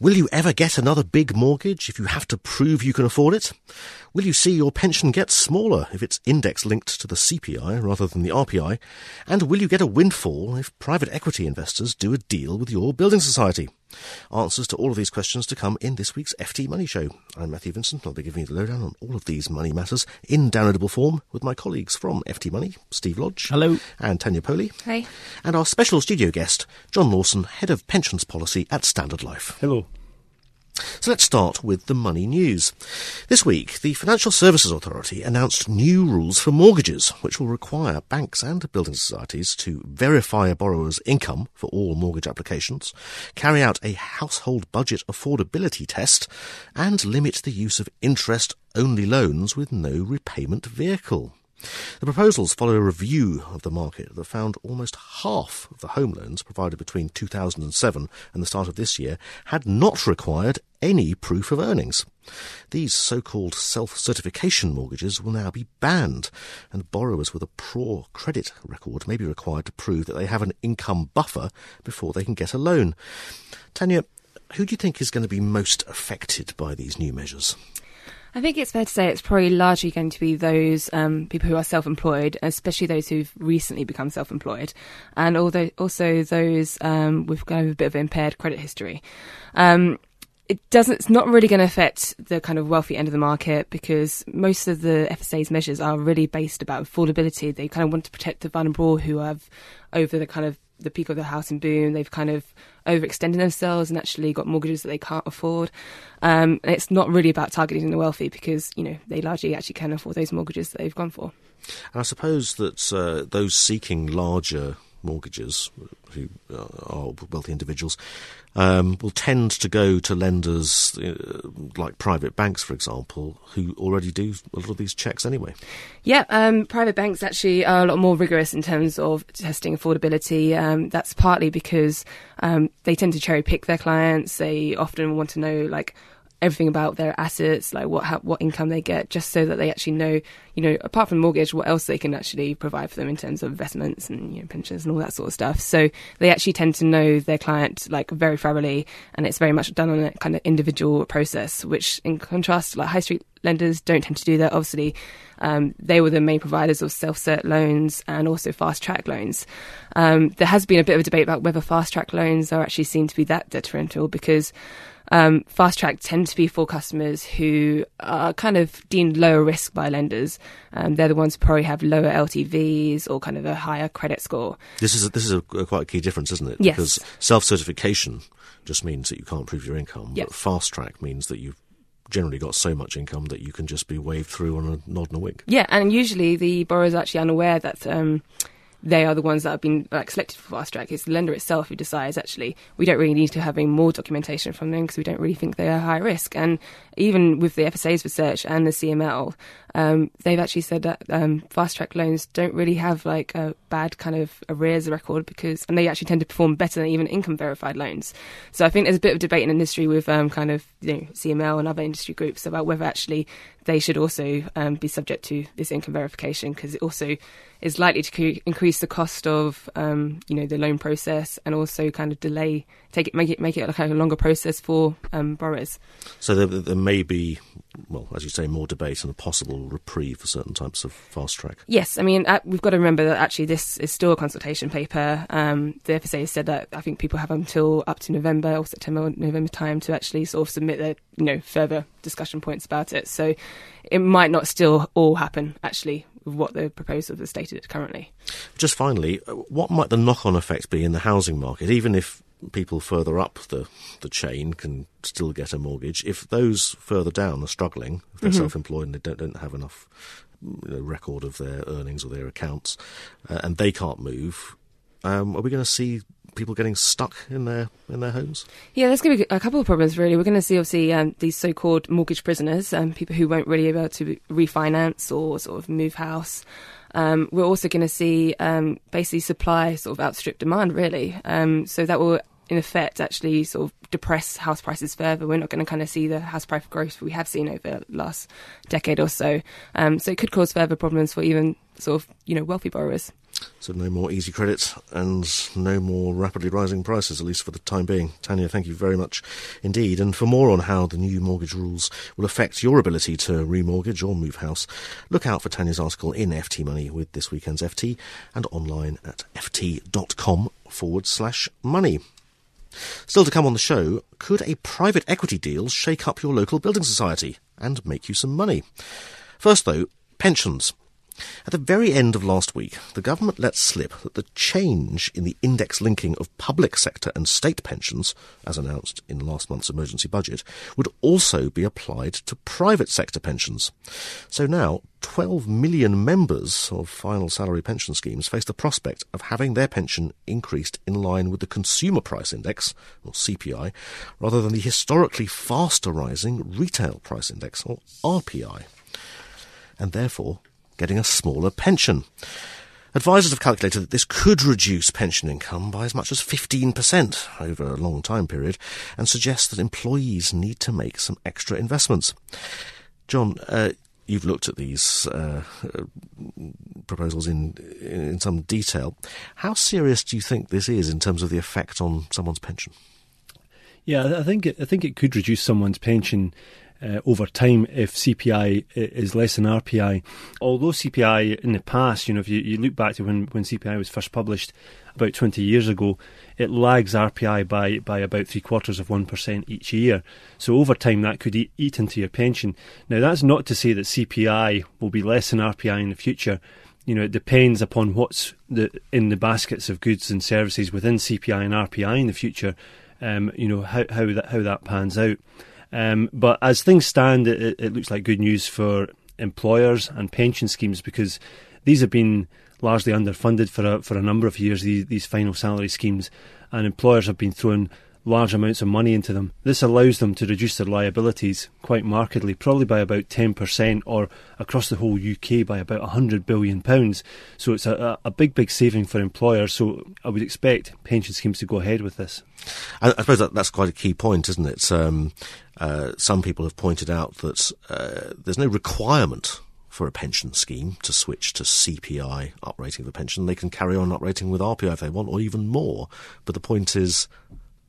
Will you ever get another big mortgage if you have to prove you can afford it? Will you see your pension get smaller if it's index linked to the CPI rather than the RPI? And will you get a windfall if private equity investors do a deal with your building society? Answers to all of these questions to come in this week's FT Money Show. I'm Matthew Vincent. I'll be giving you the lowdown on all of these money matters in downloadable form with my colleagues from FT Money, Steve Lodge. Hello. And Tanya Powley. Hi. And our special studio guest, John Lawson, Head of Pensions Policy at Standard Life. Hello. So let's start with the money news. This week, the Financial Services Authority announced new rules for mortgages, which will require banks and building societies to verify a borrower's income for all mortgage applications, carry out a household budget affordability test, and limit the use of interest only loans with no repayment vehicle. The proposals follow a review of the market that found almost half of the home loans provided between 2007 and the start of this year had not required any proof of earnings. These so-called self-certification mortgages will now be banned, and borrowers with a poor credit record may be required to prove that they have an income buffer before they can get a loan. Tanya, who do you think is going to be most affected by these new measures? I think it's fair to say it's probably largely going to be those um, people who are self-employed, especially those who've recently become self-employed, and although also those um, with kind of a bit of impaired credit history. Um, it doesn't. It's not really going to affect the kind of wealthy end of the market because most of the FSA's measures are really based about affordability. They kind of want to protect the vulnerable who have over the kind of the peak of the housing boom. They've kind of overextended themselves and actually got mortgages that they can't afford. Um, it's not really about targeting the wealthy because you know they largely actually can afford those mortgages that they've gone for. And I suppose that uh, those seeking larger mortgages, who are wealthy individuals, um, will tend to go to lenders uh, like private banks, for example, who already do a lot of these checks anyway. Yeah, um, private banks actually are a lot more rigorous in terms of testing affordability. Um, that's partly because um, they tend to cherry pick their clients. They often want to know, like, everything about their assets, like what how, what income they get, just so that they actually know, you know, apart from mortgage, what else they can actually provide for them in terms of investments and you know, pensions and all that sort of stuff. So they actually tend to know their client like very thoroughly, and it's very much done on a kind of individual process. Which, in contrast, like high street lenders don't tend to do that. Obviously, um, they were the main providers of self-cert loans and also fast-track loans. Um, there has been a bit of a debate about whether fast-track loans are actually seen to be that detrimental because um, fast track tend to be for customers who are kind of deemed lower risk by lenders. Um, they're the ones who probably have lower LTVs or kind of a higher credit score. This is a, this is a, a quite a key difference, isn't it? Yes. Because self certification just means that you can't prove your income, Yep. but fast track means that you've generally got so much income that you can just be waved through on a nod and a wink. Yeah, and usually the borrower is actually unaware that um, they are the ones that have been like selected for fast track. It's the lender itself who decides actually we don't really need to have any more documentation from them because we don't really think they are high risk. And even with the FSA's research and the CML, um, they've actually said that um, fast track loans don't really have like a bad kind of arrears record because, and they actually tend to perform better than even income verified loans. So I think there's a bit of debate in industry with um, kind of you know, CML and other industry groups about whether actually they should also um, be subject to this income verification because it also is likely to cre- increase the cost of um, you know the loan process and also kind of delay take it make it make it like a longer process for um, borrowers. So there, there may be, well, as you say, more debate and a possible reprieve for certain types of fast track. Yes, I mean uh, we've got to remember that actually this is still a consultation paper. Um, the FSA has said that I think people have until up to November or September, November time to actually sort of submit their you know further discussion points about it. So it might not still all happen actually what the proposal has stated currently. Just finally, uh, what might the knock-on effect be in the housing market, even if people further up the, the chain can still get a mortgage. If those further down are struggling, if they're mm-hmm. self-employed and they don't, don't have enough you know, record of their earnings or their accounts, uh, and they can't move, um, are we going to see people getting stuck in their in their homes? Yeah, there's going to be a couple of problems. Really, we're going to see obviously um, these so-called mortgage prisoners, um, people who won't really be able to refinance or sort of move house. Um, we're also going to see um, basically supply sort of outstrip demand, really. Um, so that will in effect actually sort of depress house prices further. We're not going to kind of see the house price growth we have seen over the last decade or so. Um, so it could cause further problems for even sort of you know wealthy borrowers. So no more easy credit and no more rapidly rising prices, at least for the time being. Tanya, thank you very much indeed. And for more on how the new mortgage rules will affect your ability to remortgage or move house, look out for Tanya's article in FT Money with this weekend's FT and online at ft.com forward slash money. Still to come on the show, could a private equity deal shake up your local building society and make you some money? First, though, pensions. At the very end of last week, the government let slip that the change in the index linking of public sector and state pensions, as announced in last month's emergency budget, would also be applied to private sector pensions. So now, 12 million members of final salary pension schemes face the prospect of having their pension increased in line with the Consumer Price Index, or CPI, rather than the historically faster rising Retail Price Index, or RPI. And therefore, getting a smaller pension. Advisors have calculated that this could reduce pension income by as much as 15% over a long time period and suggest that employees need to make some extra investments. John, uh, you've looked at these uh, proposals in in some detail. How serious do you think this is in terms of the effect on someone's pension? Yeah, I think it, I think it could reduce someone's pension uh, over time if CPI is less than RPI. Although CPI in the past, you know, if you, you look back to when, when CPI was first published about 20 years ago, it lags RPI by, by about three quarters of 1% each year. So over time, that could eat, eat into your pension. Now, that's not to say that CPI will be less than RPI in the future you know, it depends upon what's the, in the baskets of goods and services within CPI and RPI in the future. Um, you know how how that how that pans out. Um, but as things stand, it, it looks like good news for employers and pension schemes because these have been largely underfunded for a, for a number of years. These, these final salary schemes, and employers have been throwing large amounts of money into them. This allows them to reduce their liabilities quite markedly, probably by about 10%, or across the whole UK by about £100 billion. So it's a, a big, big saving for employers. So I would expect pension schemes to go ahead with this. I, I suppose that, that's quite a key point, isn't it? Um, uh, some people have pointed out that uh, there's no requirement for a pension scheme to switch to CPI uprating of a pension. They can carry on uprating with RPI if they want, or even more. But the point is,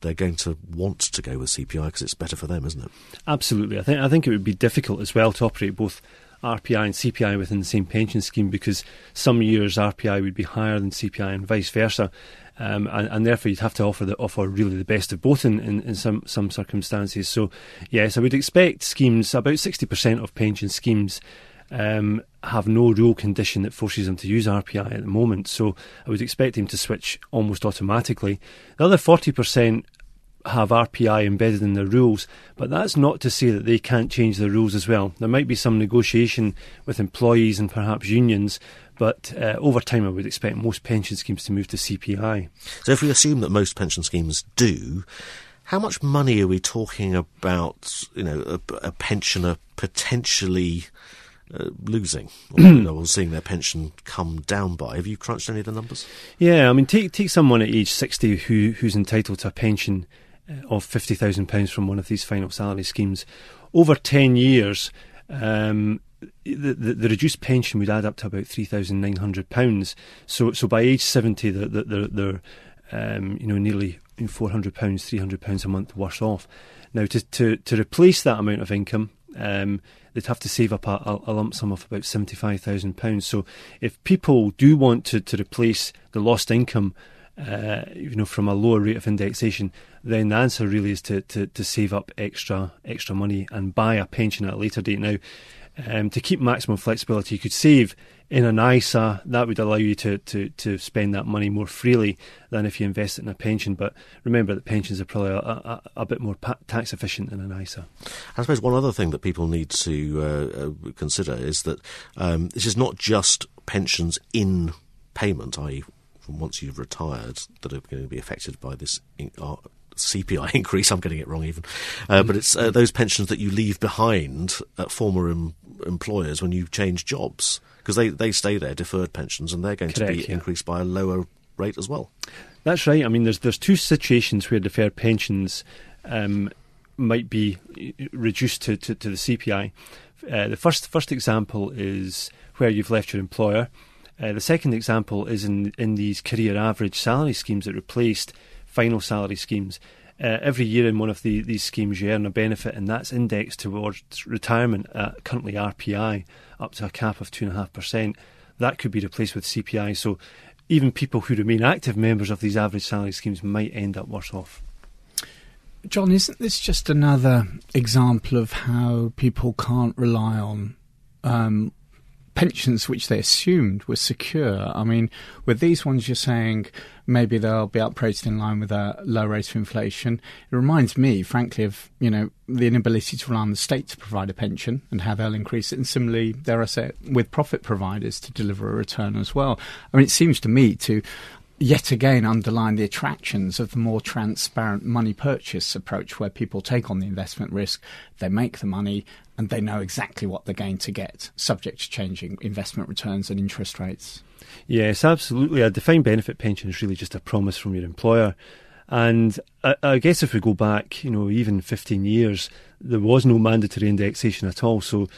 they're going to want to go with CPI because it's better for them, isn't it? Absolutely. I think I think it would be difficult as well to operate both RPI and CPI within the same pension scheme because some years RPI would be higher than CPI and vice versa. Um, and, and, therefore you'd have to offer the offer really the best of both in, in, in some some circumstances. So yes, I would expect schemes about sixty percent of pension schemes um, have no rule condition that forces them to use RPI at the moment. So I would expect them to switch almost automatically. The other 40% have RPI embedded in their rules, but that's not to say that they can't change the rules as well. There might be some negotiation with employees and perhaps unions, but uh, over time I would expect most pension schemes to move to CPI. So if we assume that most pension schemes do, how much money are we talking about, you know, a, a pensioner potentially uh, losing or, you know, or seeing their pension come down by. Have you crunched any of the numbers? Yeah, I mean, take take someone at age sixty who who's entitled to a pension of fifty thousand pounds from one of these final salary schemes. Over ten years, um, the, the, the, reduced pension would add up to about three thousand nine hundred pounds. So so by age seventy, they're, they're, they're um, you know nearly four hundred pounds, three hundred pounds a month worse off. Now to, to to replace that amount of income um, they'd have to save up a, a lump sum of about £75,000. So if people do want to, to replace the lost income uh, you know, from a lower rate of indexation, then the answer really is to, to, to save up extra extra money and buy a pension at a later date. Now, um, to keep maximum flexibility, you could save in an ISA. That would allow you to, to, to spend that money more freely than if you invest it in a pension. But remember that pensions are probably a, a, a bit more pa- tax efficient than an ISA. I suppose one other thing that people need to uh, uh, consider is that um, this is not just pensions in payment, i.e., from once you've retired that are going to be affected by this uh, CPI increase. I'm getting it wrong even, uh, but it's uh, those pensions that you leave behind at former em- employers when you change jobs because they, they stay there, deferred pensions, and they're going Correct, to be yeah. increased by a lower rate as well. That's right. I mean, there's there's two situations where deferred pensions um, might be uh, reduced to, to, to the CPI. Uh, the first first example is where you've left your employer. Uh, the second example is in in these career average salary schemes that replaced final salary schemes. Uh, every year in one of the, these schemes, you earn a benefit, and that's indexed towards retirement at currently RPI up to a cap of two and a half percent. That could be replaced with CPI. So even people who remain active members of these average salary schemes might end up worse off. John, isn't this just another example of how people can't rely on um, pensions which they assumed were secure? I mean, with these ones, you're saying maybe they'll be uprated in line with a low rate of inflation. It reminds me, frankly, of you know the inability to rely on the state to provide a pension and how they'll increase it, and similarly, dare I say, with profit providers to deliver a return as well. I mean, it seems to me to yet again underline the attractions of the more transparent money purchase approach where people take on the investment risk, they make the money, and they know exactly what they're going to get, subject to changing investment returns and interest rates. Yes, absolutely. A defined benefit pension is really just a promise from your employer. And I, I, guess if we go back, you know, even 15 years, there was no mandatory indexation at all. So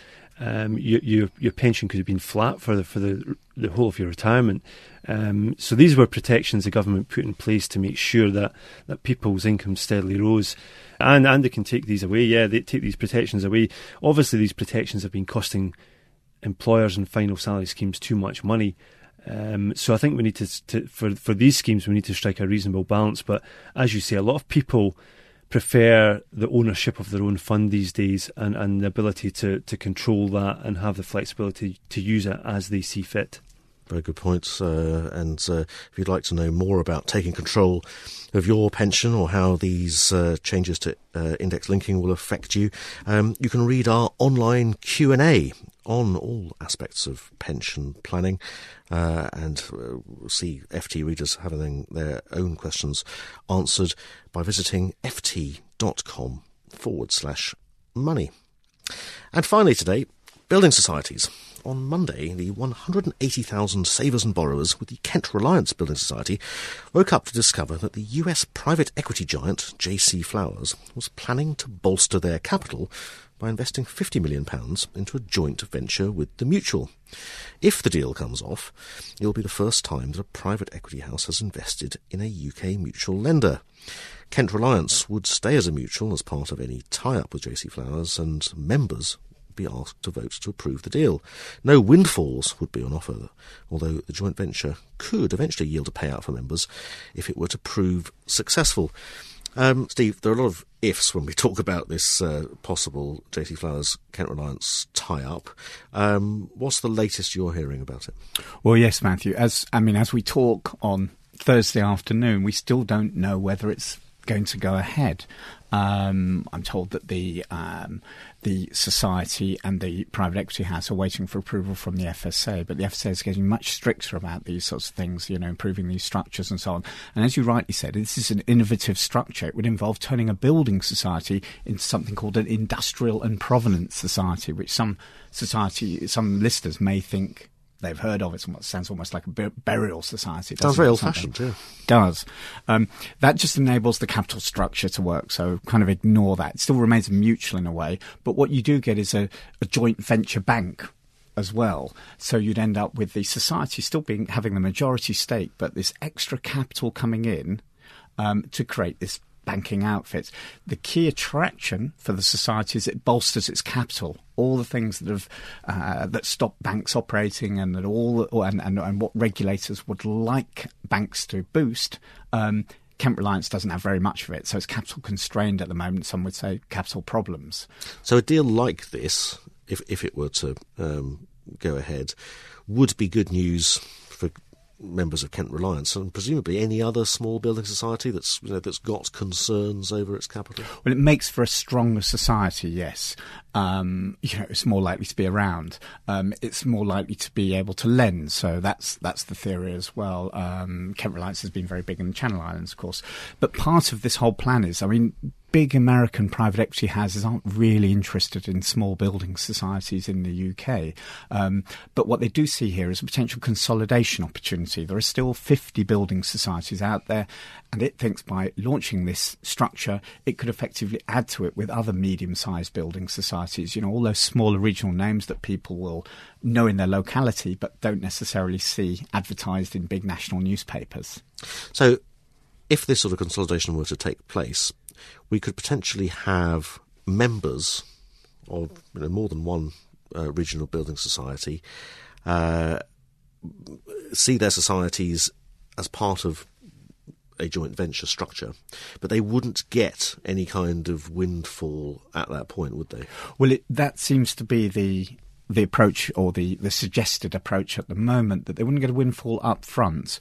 um, your, your, your pension could have been flat for the for the the whole of your retirement. Um, so these were protections the government put in place to make sure that, that people's income steadily rose. And and they can take these away. Yeah, they take these protections away. Obviously, these protections have been costing employers and final salary schemes too much money. Um, so I think we need to, to, for for these schemes we need to strike a reasonable balance. But as you say, a lot of people prefer the ownership of their own fund these days and, and the ability to, to control that and have the flexibility to use it as they see fit. Very good points. Uh, and uh, if you'd like to know more about taking control of your pension or how these uh, changes to uh, index linking will affect you, um, you can read our online Q and A on all aspects of pension planning, uh, and uh, see FT readers having their own questions answered by visiting ft.com forward slash money. And finally, today, building societies. On Monday, the 180,000 savers and borrowers with the Kent Reliance Building Society woke up to discover that the US private equity giant JC Flowers was planning to bolster their capital by investing £50 million into a joint venture with the Mutual. If the deal comes off, it will be the first time that a private equity house has invested in a UK mutual lender. Kent Reliance would stay as a mutual as part of any tie-up with JC Flowers, and members would be asked to vote to approve the deal. No windfalls would be on offer, although the joint venture could eventually yield a payout for members if it were to prove successful. Um, Steve, there are a lot of ifs when we talk about this uh, possible JC Flowers Kent Reliance tie up. Um, what's the latest you're hearing about it? Well, yes, Matthew. As I mean, as we talk on Thursday afternoon, we still don't know whether it's going to go ahead. Um, I'm told that the um, the society and the private equity house are waiting for approval from the FSA, but the FSA is getting much stricter about these sorts of things, you know, improving these structures and so on. And as you rightly said, this is an innovative structure. It would involve turning a building society into something called an industrial and provident society, which some society, some listeners may think they've heard of. It sounds almost like a burial society. Sounds very old fashioned, yeah. Does. Um, that just enables the capital structure to work, so kind of ignore that. It still remains mutual in a way, but what you do get is a, a joint venture bank as well. So you'd end up with the society still being having the majority stake, but this extra capital coming in um, to create this banking outfits. The key attraction for the society is it bolsters its capital. All the things that have uh, that stop banks operating, and that all and, and, and what regulators would like banks to boost. Um, Reliance doesn't have very much of it, so it's capital constrained at the moment. Some would say capital problems. So a deal like this, if if it were to um, go ahead, would be good news members of Kent Reliance and presumably any other small building society that's you know, that's got concerns over its capital. Well, it makes for a stronger society. Yes, um, you know, it's more likely to be around. Um, it's more likely to be able to lend. So that's that's the theory as well. Um, Kent Reliance has been very big in the Channel Islands, of course, but part of this whole plan is, I mean, big American private equity houses aren't really interested in small building societies in the UK. Um, but what they do see here is a potential consolidation opportunity. There are still 50 building societies out there, and it thinks by launching this structure, it could effectively add to it with other medium sized building societies. You know, all those smaller regional names that people will know in their locality but don't necessarily see advertised in big national newspapers. So, if this sort of consolidation were to take place, we could potentially have members of you know, more than one uh, regional building society uh, see their societies as part of a joint venture structure, but they wouldn't get any kind of windfall at that point, would they? Well, it, that seems to be the the approach or the, the suggested approach at the moment that they wouldn't get a windfall up front,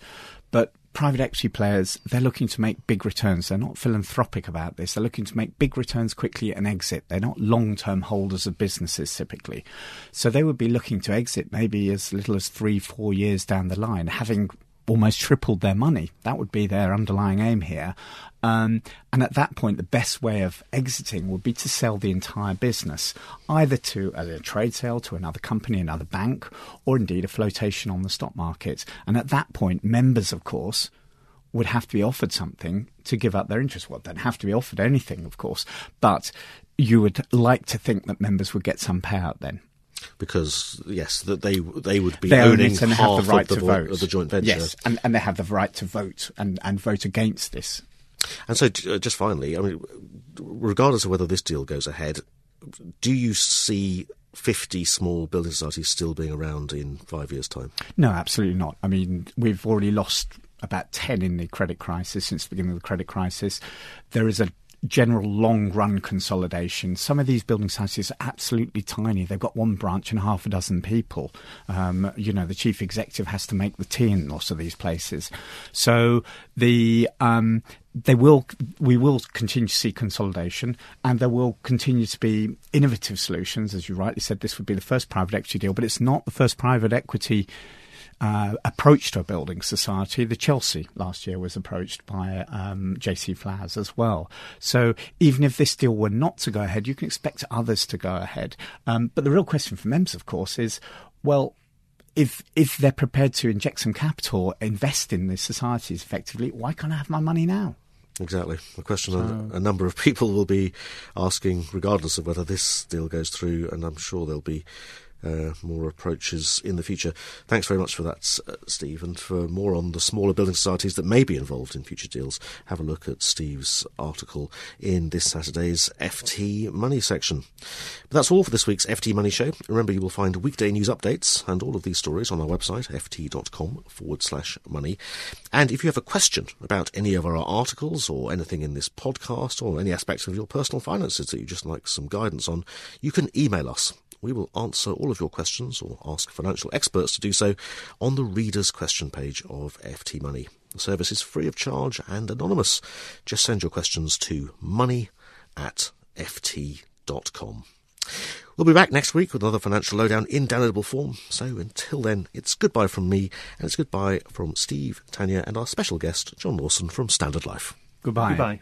but private equity players, they're looking to make big returns. They're not philanthropic about this. They're looking to make big returns quickly and exit. They're not long term holders of businesses typically. So they would be looking to exit maybe as little as three, four years down the line, having almost tripled their money. That would be their underlying aim here. Um, and at that point, the best way of exiting would be to sell the entire business, either to a trade sale to another company, another bank, or indeed a flotation on the stock market. And at that point, members, of course, would have to be offered something to give up their interest. Well, don't have to be offered anything, of course, but you would like to think that members would get some payout then because yes, that they they would be they owning and half have the right of, the, to vote. of the joint venture. Yes, and, and they have the right to vote and, and vote against this. And so, uh, just finally, I mean, regardless of whether this deal goes ahead, do you see 50 small building societies still being around in five years' time? No, absolutely not. I mean, we've already lost about 10 in the credit crisis since the beginning of the credit crisis. There is a general long run consolidation. Some of these building societies are absolutely tiny. They've got one branch and half a dozen people. Um, you know, the chief executive has to make the tea in lots of these places. So the um, they will we will continue to see consolidation and there will continue to be innovative solutions as you rightly said this would be the first private equity deal but it's not the first private equity uh, approach to a building society. The Chelsea last year was approached by um, JC Flowers as well. So even if this deal were not to go ahead, you can expect others to go ahead. Um, but the real question for members, of course, is well, if if they're prepared to inject some capital, invest in these societies effectively, why can't I have my money now? Exactly. The question so, a, a number of people will be asking, regardless of whether this deal goes through, and I'm sure there'll be uh, more approaches in the future. Thanks very much for that, uh, Steve. And for more on the smaller building societies that may be involved in future deals, have a look at Steve's article in this Saturday's FT Money section. But that's all for this week's FT Money Show. Remember, you will find weekday news updates and all of these stories on our website, ft.com forward slash money. And if you have a question about any of our articles or anything in this podcast or any aspects of your personal finances that you just like some guidance on, you can email us we will answer all of your questions or ask financial experts to do so on the reader's question page of FT Money. The service is free of charge and anonymous. Just send your questions to money at ft.com. We'll be back next week with another financial lowdown in downloadable form. So until then, it's goodbye from me and it's goodbye from Steve, Tanya, and our special guest, John Lawson from Standard Life. Goodbye. Goodbye.